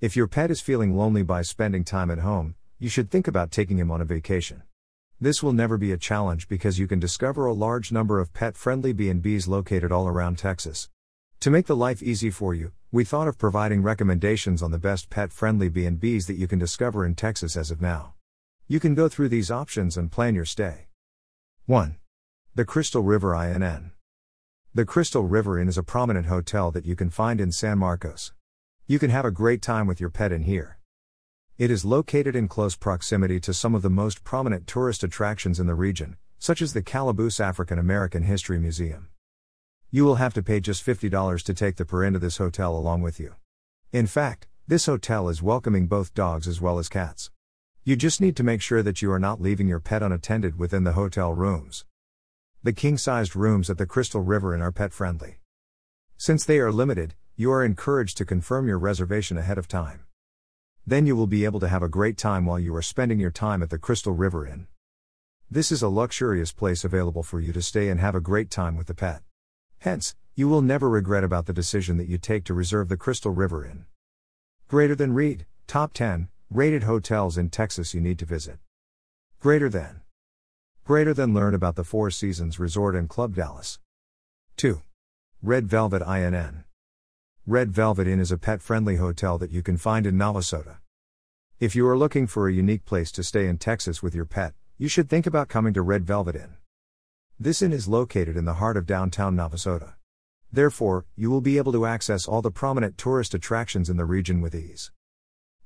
If your pet is feeling lonely by spending time at home, you should think about taking him on a vacation. This will never be a challenge because you can discover a large number of pet-friendly B&Bs located all around Texas. To make the life easy for you, we thought of providing recommendations on the best pet-friendly B&Bs that you can discover in Texas as of now. You can go through these options and plan your stay. 1. The Crystal River INN. The Crystal River Inn is a prominent hotel that you can find in San Marcos. You can have a great time with your pet in here. It is located in close proximity to some of the most prominent tourist attractions in the region, such as the Calaboose African American History Museum. You will have to pay just $50 to take the per into this hotel along with you. In fact, this hotel is welcoming both dogs as well as cats. You just need to make sure that you are not leaving your pet unattended within the hotel rooms. The king sized rooms at the Crystal River Inn are pet friendly. Since they are limited, you are encouraged to confirm your reservation ahead of time. Then you will be able to have a great time while you are spending your time at the Crystal River Inn. This is a luxurious place available for you to stay and have a great time with the pet. Hence, you will never regret about the decision that you take to reserve the Crystal River Inn. Greater than Read, Top 10 Rated hotels in Texas you need to visit. Greater than. Greater than learn about the Four Seasons Resort and Club Dallas. 2. Red Velvet INN. Red Velvet Inn is a pet friendly hotel that you can find in Navasota. If you are looking for a unique place to stay in Texas with your pet, you should think about coming to Red Velvet Inn. This inn is located in the heart of downtown Navasota. Therefore, you will be able to access all the prominent tourist attractions in the region with ease.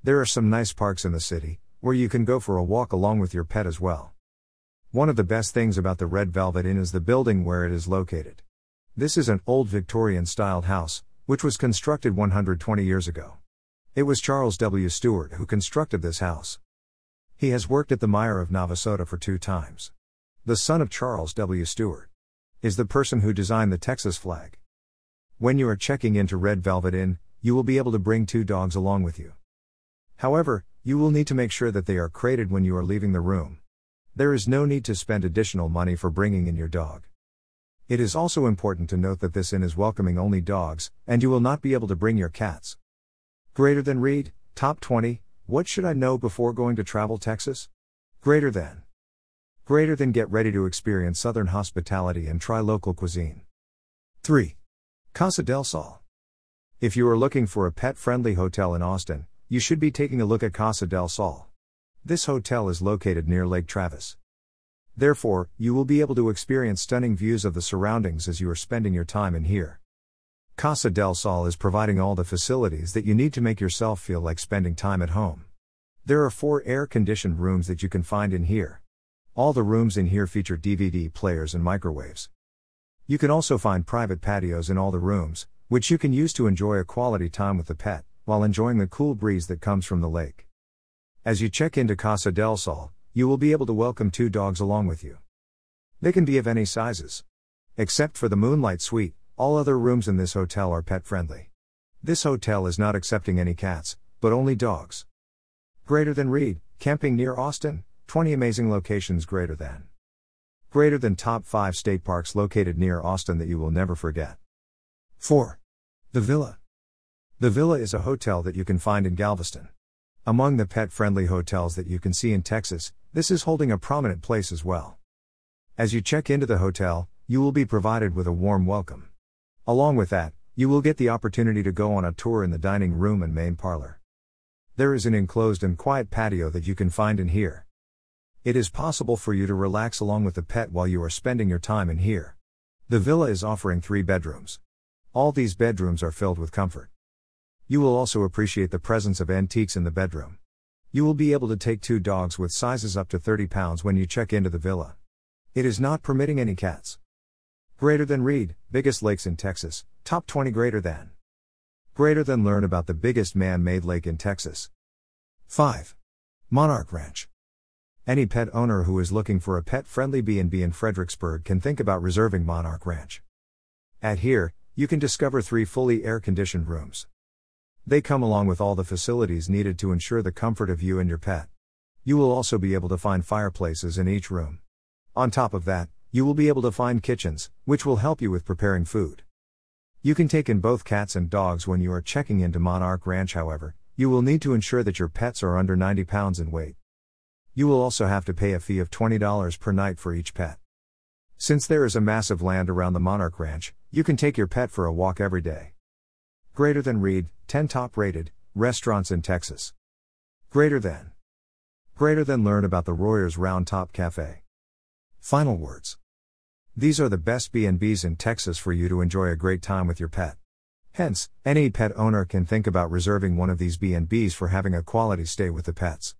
There are some nice parks in the city, where you can go for a walk along with your pet as well. One of the best things about the Red Velvet Inn is the building where it is located. This is an old Victorian styled house, which was constructed 120 years ago. It was Charles W. Stewart who constructed this house. He has worked at the Mayor of Navasota for two times. The son of Charles W. Stewart is the person who designed the Texas flag. When you are checking into Red Velvet Inn, you will be able to bring two dogs along with you. However, you will need to make sure that they are crated when you are leaving the room. There is no need to spend additional money for bringing in your dog. It is also important to note that this inn is welcoming only dogs, and you will not be able to bring your cats. Greater than read, top 20, what should I know before going to travel Texas? Greater than. Greater than get ready to experience Southern hospitality and try local cuisine. 3. Casa del Sol. If you are looking for a pet friendly hotel in Austin, you should be taking a look at Casa del Sol. This hotel is located near Lake Travis. Therefore, you will be able to experience stunning views of the surroundings as you are spending your time in here. Casa del Sol is providing all the facilities that you need to make yourself feel like spending time at home. There are four air conditioned rooms that you can find in here. All the rooms in here feature DVD players and microwaves. You can also find private patios in all the rooms, which you can use to enjoy a quality time with the pet, while enjoying the cool breeze that comes from the lake. As you check into Casa del Sol, you will be able to welcome two dogs along with you. They can be of any sizes. Except for the Moonlight Suite, all other rooms in this hotel are pet friendly. This hotel is not accepting any cats, but only dogs. Greater than Reed, camping near Austin, 20 amazing locations greater than. Greater than top 5 state parks located near Austin that you will never forget. 4. The Villa. The Villa is a hotel that you can find in Galveston. Among the pet friendly hotels that you can see in Texas, this is holding a prominent place as well. As you check into the hotel, you will be provided with a warm welcome. Along with that, you will get the opportunity to go on a tour in the dining room and main parlor. There is an enclosed and quiet patio that you can find in here. It is possible for you to relax along with the pet while you are spending your time in here. The villa is offering three bedrooms. All these bedrooms are filled with comfort. You will also appreciate the presence of antiques in the bedroom. You will be able to take two dogs with sizes up to 30 pounds when you check into the villa. It is not permitting any cats. Greater than read, biggest lakes in Texas, top 20 greater than. Greater than learn about the biggest man made lake in Texas. 5. Monarch Ranch. Any pet owner who is looking for a pet friendly B&B in Fredericksburg can think about reserving Monarch Ranch. At here, you can discover three fully air conditioned rooms. They come along with all the facilities needed to ensure the comfort of you and your pet. You will also be able to find fireplaces in each room. On top of that, you will be able to find kitchens, which will help you with preparing food. You can take in both cats and dogs when you are checking into Monarch Ranch, however, You will need to ensure that your pets are under 90 pounds in weight. You will also have to pay a fee of $20 per night for each pet. Since there is a massive land around the Monarch Ranch, you can take your pet for a walk every day. Greater than read, 10 top rated restaurants in Texas. Greater than. Greater than learn about the Royers Round Top Cafe. Final words. These are the best B&Bs in Texas for you to enjoy a great time with your pet. Hence, any pet owner can think about reserving one of these B&Bs for having a quality stay with the pets.